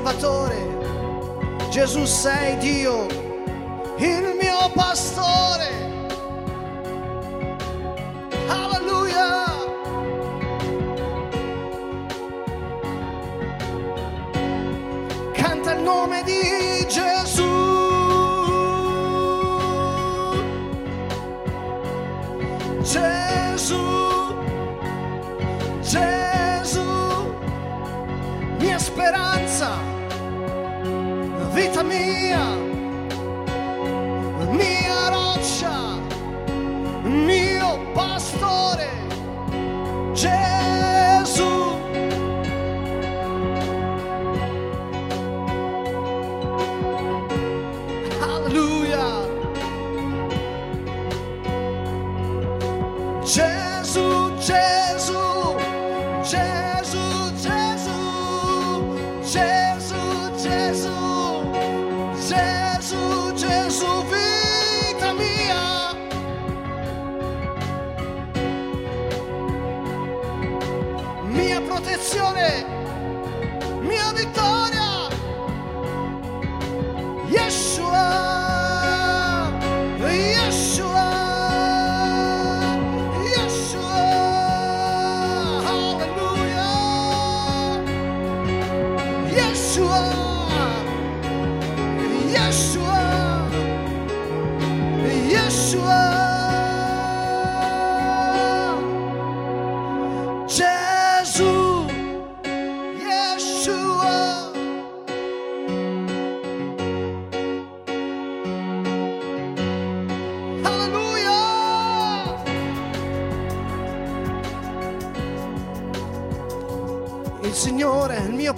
Salvatore. Gesù sei Dio, speranza. Vita mia. Mia roccia. Mio pastore. Gesù.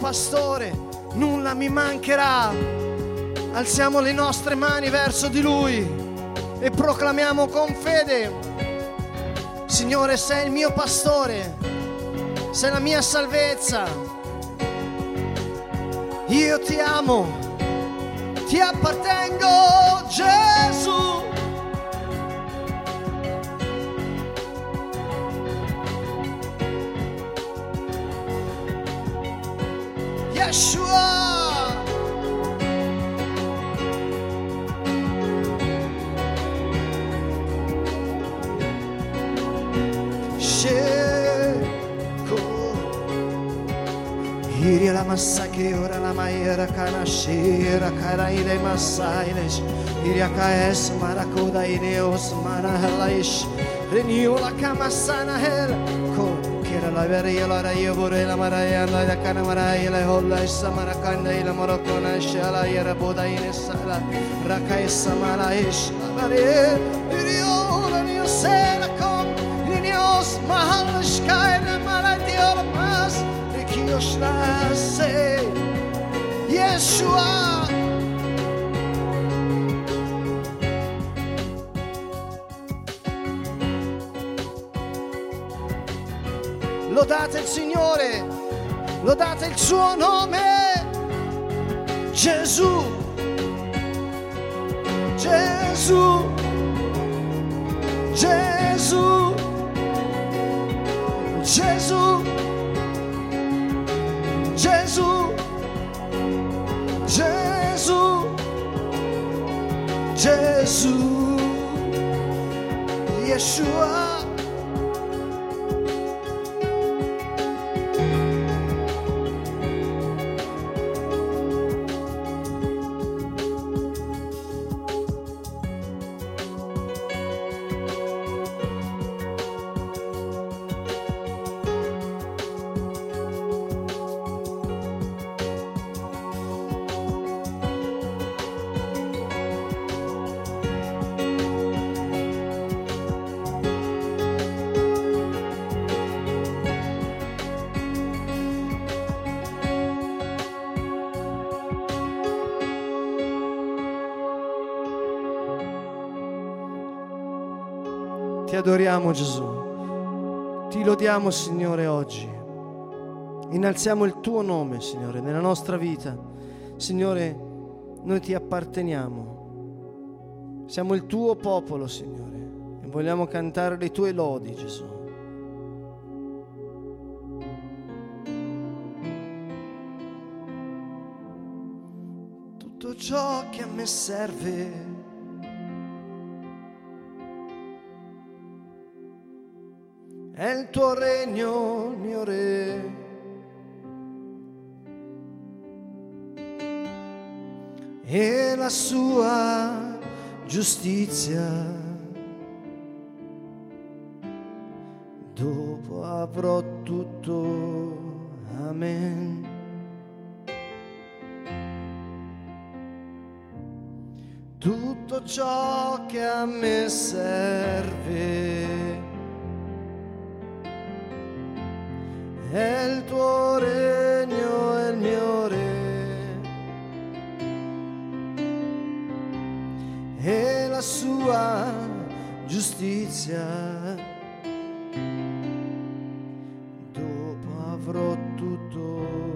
Pastore, nulla mi mancherà. Alziamo le nostre mani verso di Lui e proclamiamo con fede. Signore, sei il mio pastore, sei la mia salvezza. Io ti amo, ti appartengo, Gesù. Yeshua. Chegou. Iri la masakiri ora la maera kana shira kana ile masailes. Iri akaes marakuda ile os manahalish. Renewal kama sanahel. Iberia la raia vorela maraia la da cana maraia la holla essa maracanda ila morocona shala yara boda in sala raka essa mala ish bare yürüyor ni sela kom ni os mahal şkayla mala diyor mas ki yoşla se Yeshua. Lodate il Signore, lodate il suo nome, Gesù, Gesù, Gesù, Gesù, Gesù, Gesù, Gesù, Yeshua. Ti adoriamo Gesù, ti lodiamo Signore oggi, innalziamo il tuo nome Signore nella nostra vita. Signore, noi ti apparteniamo, siamo il tuo popolo Signore e vogliamo cantare le tue lodi Gesù. Tutto ciò che a me serve Il tuo regno, mio re. E la sua giustizia. Dopo avrò tutto. Amen. tutto ciò che a me serve. E la sua giustizia. Dopo avrò tutto.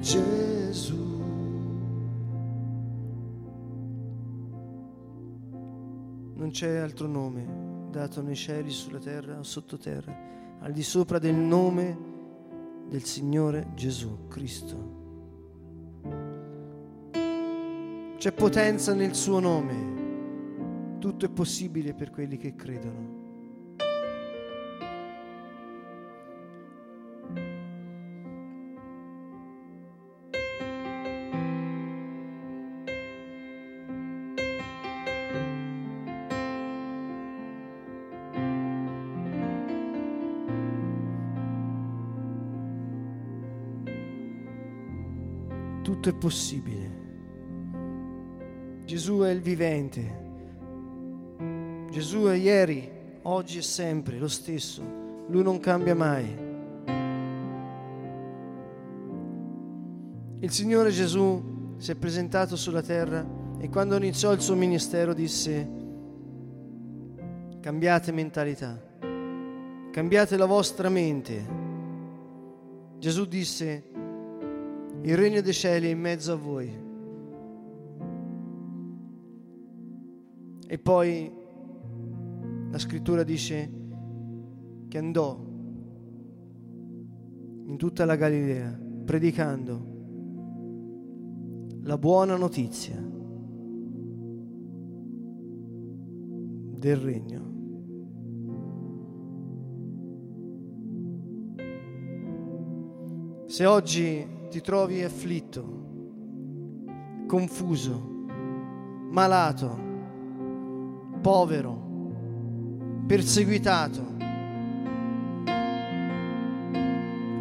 Gesù. Non c'è altro nome dato nei cieli, sulla terra o sottoterra, al di sopra del nome del Signore Gesù Cristo. C'è potenza nel suo nome. Tutto è possibile per quelli che credono. È possibile. Gesù è il vivente. Gesù è ieri, oggi e sempre lo stesso. Lui non cambia mai. Il Signore Gesù si è presentato sulla terra e quando iniziò il suo ministero disse cambiate mentalità, cambiate la vostra mente. Gesù disse il regno dei cieli è in mezzo a voi. E poi la scrittura dice che andò in tutta la Galilea predicando la buona notizia del regno. Se oggi ti trovi afflitto, confuso, malato, povero, perseguitato,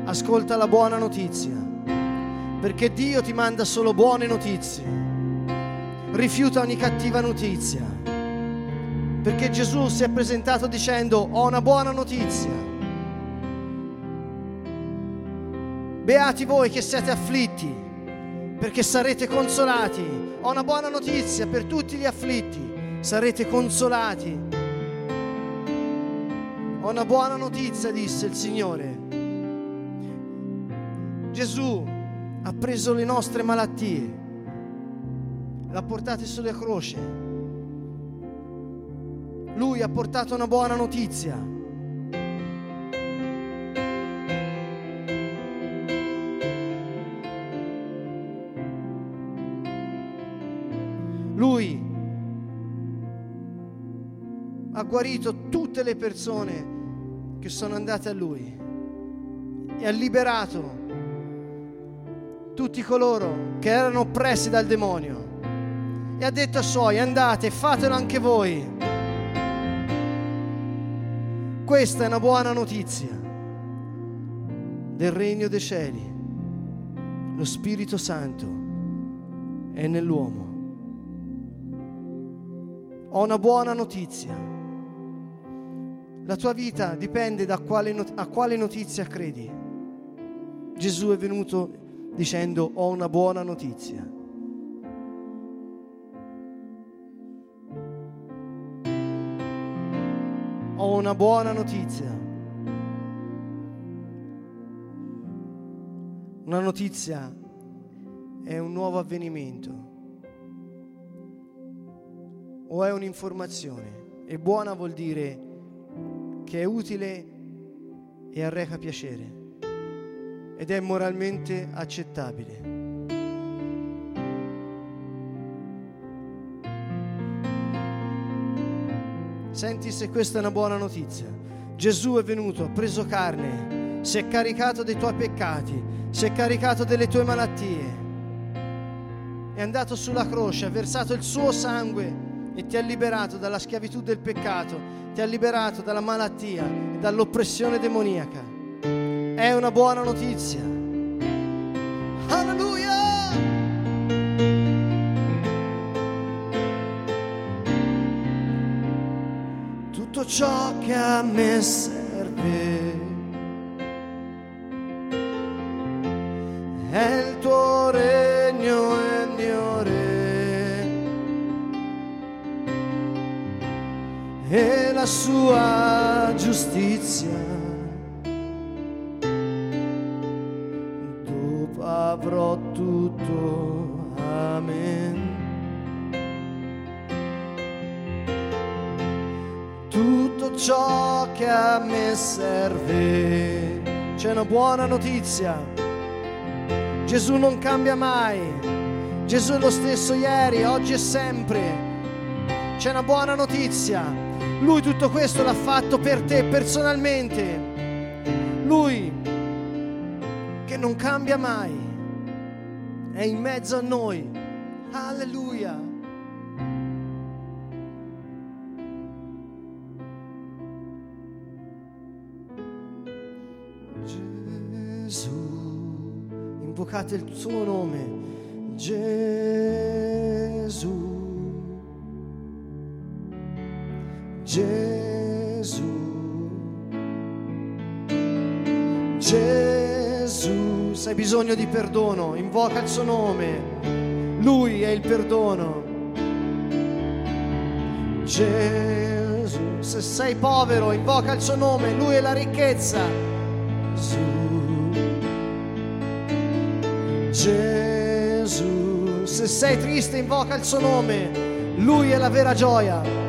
ascolta la buona notizia, perché Dio ti manda solo buone notizie. Rifiuta ogni cattiva notizia, perché Gesù si è presentato dicendo ho una buona notizia Beati voi che siete afflitti, perché sarete consolati. Ho una buona notizia per tutti gli afflitti, sarete consolati. Ho una buona notizia, disse il Signore. Gesù ha preso le nostre malattie, l'ha portate sulla croce. Lui ha portato una buona notizia guarito tutte le persone che sono andate a Lui e ha liberato tutti coloro che erano oppressi dal demonio e ha detto ai suoi andate fatelo anche voi questa è una buona notizia del regno dei cieli lo Spirito Santo è nell'uomo. Ho una buona notizia. La tua vita dipende da quale not- a quale notizia credi. Gesù è venuto dicendo ho una buona notizia. Ho una buona notizia. Una notizia è un nuovo avvenimento o è un'informazione. E buona vuol dire che è utile e arreca piacere ed è moralmente accettabile. Senti se questa è una buona notizia. Gesù è venuto, ha preso carne, si è caricato dei tuoi peccati, si è caricato delle tue malattie, è andato sulla croce, ha versato il suo sangue e ti ha liberato dalla schiavitù del peccato, ti ha liberato dalla malattia e dall'oppressione demoniaca. È una buona notizia. Alleluia! Tutto ciò che a me serve sua giustizia. Dopo avrò tutto. Amen. Tutto ciò che a me serve. C'è una buona notizia. Gesù non cambia mai. Gesù è lo stesso ieri, oggi e sempre. C'è una buona notizia. Lui tutto questo l'ha fatto per te personalmente. Lui che non cambia mai. È in mezzo a noi. Alleluia. Gesù, invocate il suo nome, Gesù, Gesù, Gesù, se hai bisogno di perdono, invoca il suo nome, lui è il perdono. Gesù, se sei povero, invoca il suo nome, lui è la ricchezza. Gesù. Gesù, se sei triste invoca il suo nome, lui è la vera gioia.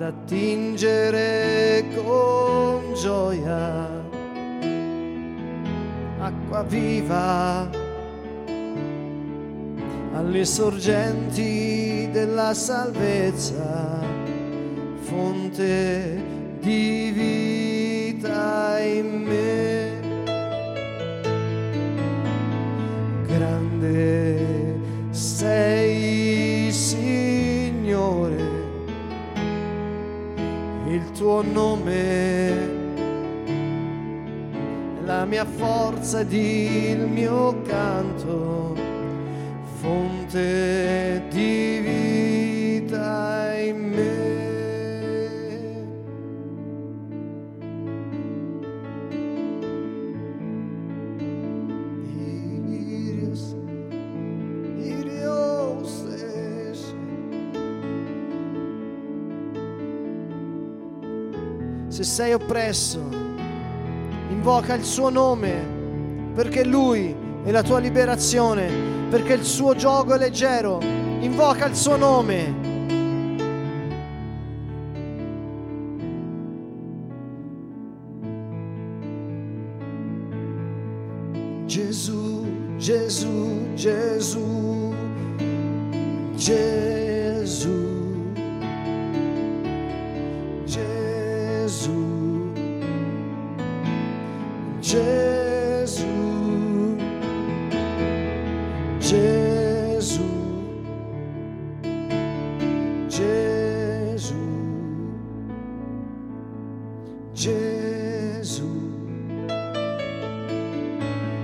ad attingere con gioia acqua viva alle sorgenti della salvezza, fonte di vita in me. Tuo nome. La mia forza ed il mio canto fonte Se sei oppresso, invoca il suo nome perché lui è la tua liberazione perché il suo gioco è leggero. Invoca il suo nome. Gesù,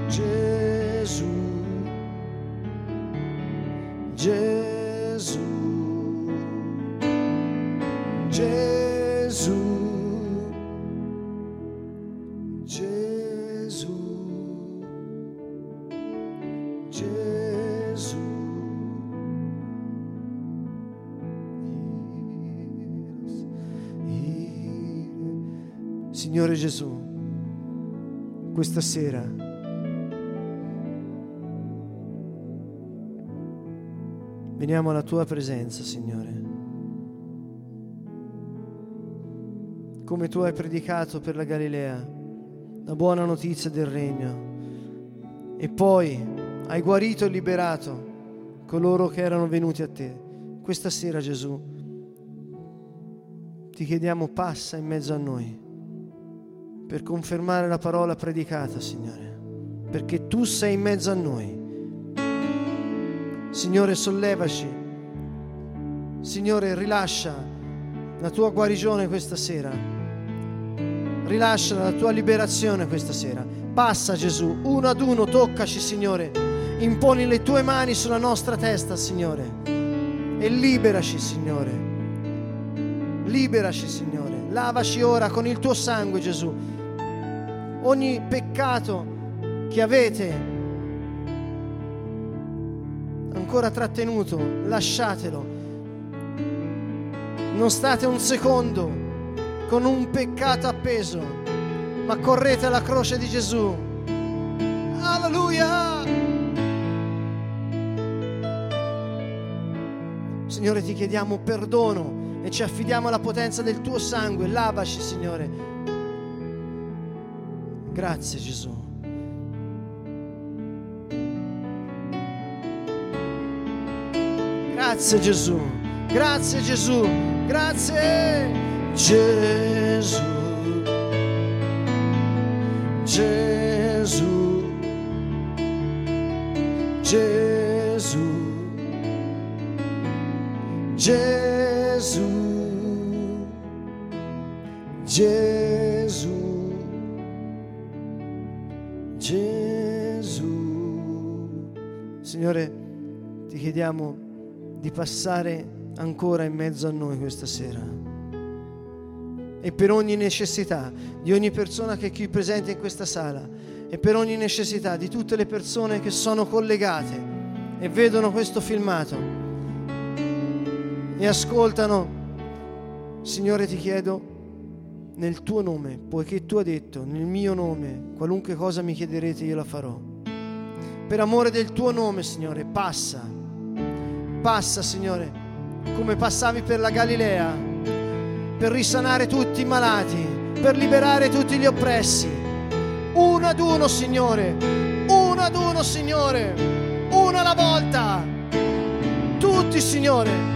Gesù, Gesù, Signore Gesù, questa sera veniamo alla tua presenza, Signore. Come tu hai predicato per la Galilea, la buona notizia del regno, e poi hai guarito e liberato coloro che erano venuti a te. Questa sera, Gesù, ti chiediamo passa in mezzo a noi per confermare la parola predicata, Signore, perché tu sei in mezzo a noi. Signore, sollevaci. Signore, rilascia la tua guarigione questa sera. Rilascia la tua liberazione questa sera. Passa Gesù, uno ad uno, toccaci, Signore. Imponi le tue mani sulla nostra testa, Signore. E liberaci, Signore. Liberaci, Signore. Lavaci ora con il tuo sangue, Gesù. Ogni peccato che avete ancora trattenuto, lasciatelo. Non state un secondo con un peccato appeso, ma correte alla croce di Gesù. Alleluia! Signore, ti chiediamo perdono e ci affidiamo alla potenza del tuo sangue. Lavaci, Signore. Grazie Gesù. Grazie Gesù, grazie Gesù, grazie Gesù, Gesù, Gesù, Gesù, Gesù, Gesù. Signore, ti chiediamo di passare ancora in mezzo a noi questa sera. E per ogni necessità di ogni persona che è qui presente in questa sala e per ogni necessità di tutte le persone che sono collegate e vedono questo filmato e ascoltano, Signore ti chiedo nel tuo nome, poiché tu hai detto nel mio nome, qualunque cosa mi chiederete io la farò. Per amore del tuo nome, Signore, passa passa, Signore, come passavi per la Galilea, per risanare tutti i malati, per liberare tutti gli oppressi. Uno ad uno, Signore, uno ad uno, Signore, uno alla volta. Tutti, Signore.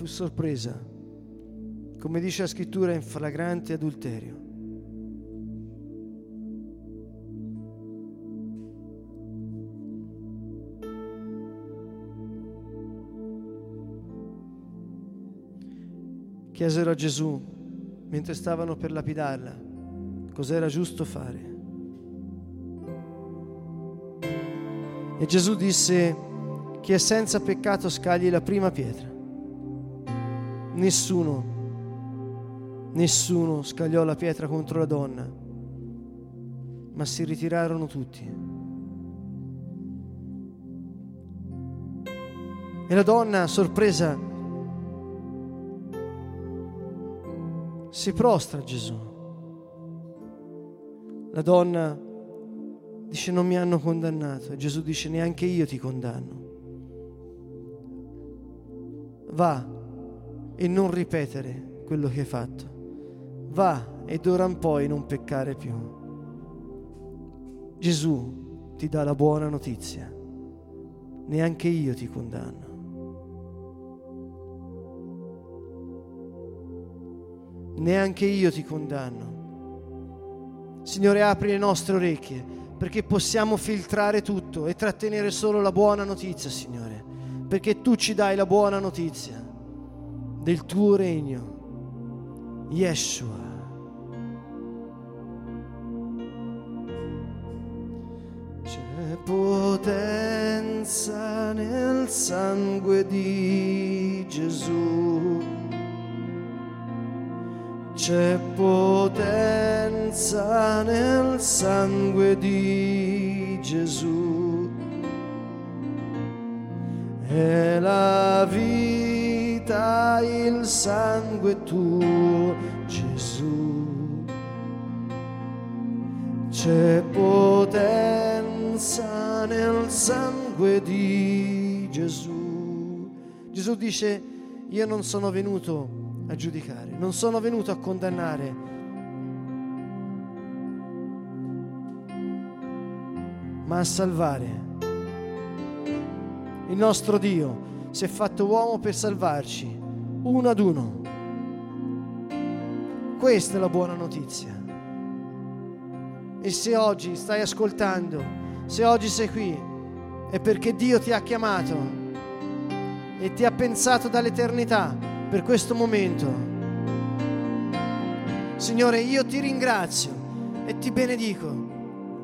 fu sorpresa, come dice la scrittura, in flagrante adulterio. Chiesero a Gesù, mentre stavano per lapidarla, cos'era giusto fare. E Gesù disse, chi è senza peccato scagli la prima pietra. Nessuno, nessuno scagliò la pietra contro la donna, ma si ritirarono tutti. E la donna, sorpresa, si prostra a Gesù. La donna dice non mi hanno condannato e Gesù dice neanche io ti condanno. Va e non ripetere quello che hai fatto. Va e d'ora in poi non peccare più. Gesù ti dà la buona notizia. Neanche io ti condanno. neanche io ti condanno. Signore, apri le nostre orecchie perché possiamo filtrare tutto e trattenere solo la buona notizia, Signore, perché tu ci dai la buona notizia del tuo regno, Yeshua. C'è potenza nel sangue di Gesù c'è potenza nel sangue di Gesù. È la vita il sangue tuo, Gesù. C'è potenza nel sangue di Gesù. Gesù dice, io non sono venuto a giudicare, non sono venuto a condannare. ma a salvare. Il nostro Dio si è fatto uomo per salvarci, uno ad uno. Questa è la buona notizia. E se oggi stai ascoltando, se oggi sei qui, è perché Dio ti ha chiamato e ti ha pensato dall'eternità per questo momento. Signore, io ti ringrazio e ti benedico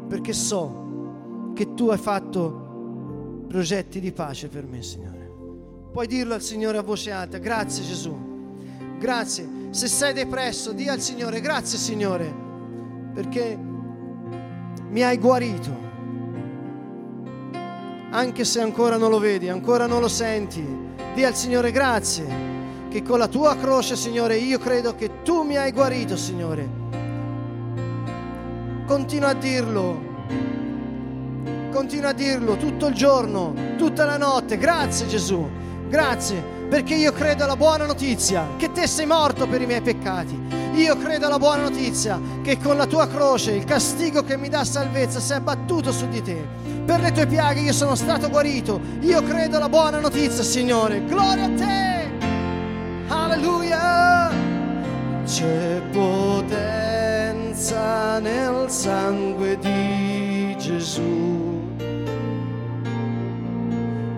perché so che tu hai fatto progetti di pace per me, Signore. Puoi dirlo al Signore a voce alta, grazie Gesù, grazie. Se sei depresso, di al Signore, grazie Signore, perché mi hai guarito. Anche se ancora non lo vedi, ancora non lo senti, di al Signore grazie che con la tua croce, Signore, io credo che tu mi hai guarito, Signore. Continua a dirlo. Continua a dirlo tutto il giorno, tutta la notte. Grazie Gesù. Grazie perché io credo alla buona notizia che te sei morto per i miei peccati. Io credo alla buona notizia che con la tua croce il castigo che mi dà salvezza si è abbattuto su di te. Per le tue piaghe io sono stato guarito. Io credo alla buona notizia, Signore. Gloria a te! alleluia. C'è potenza nel sangue di Gesù.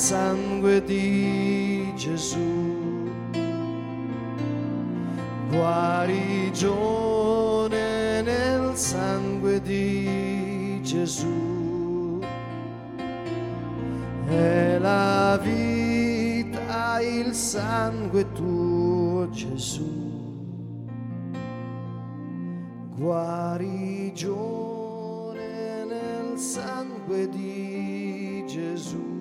sangue di Gesù. Guarigione nel sangue di Gesù. È la vita il sangue tuo Gesù. Guarigione nel sangue di Gesù.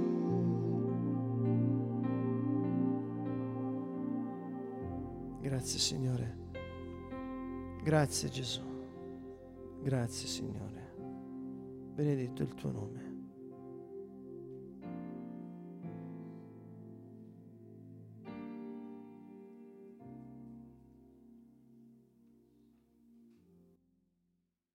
Grazie Signore. Grazie Gesù. Grazie Signore. Benedetto il tuo nome.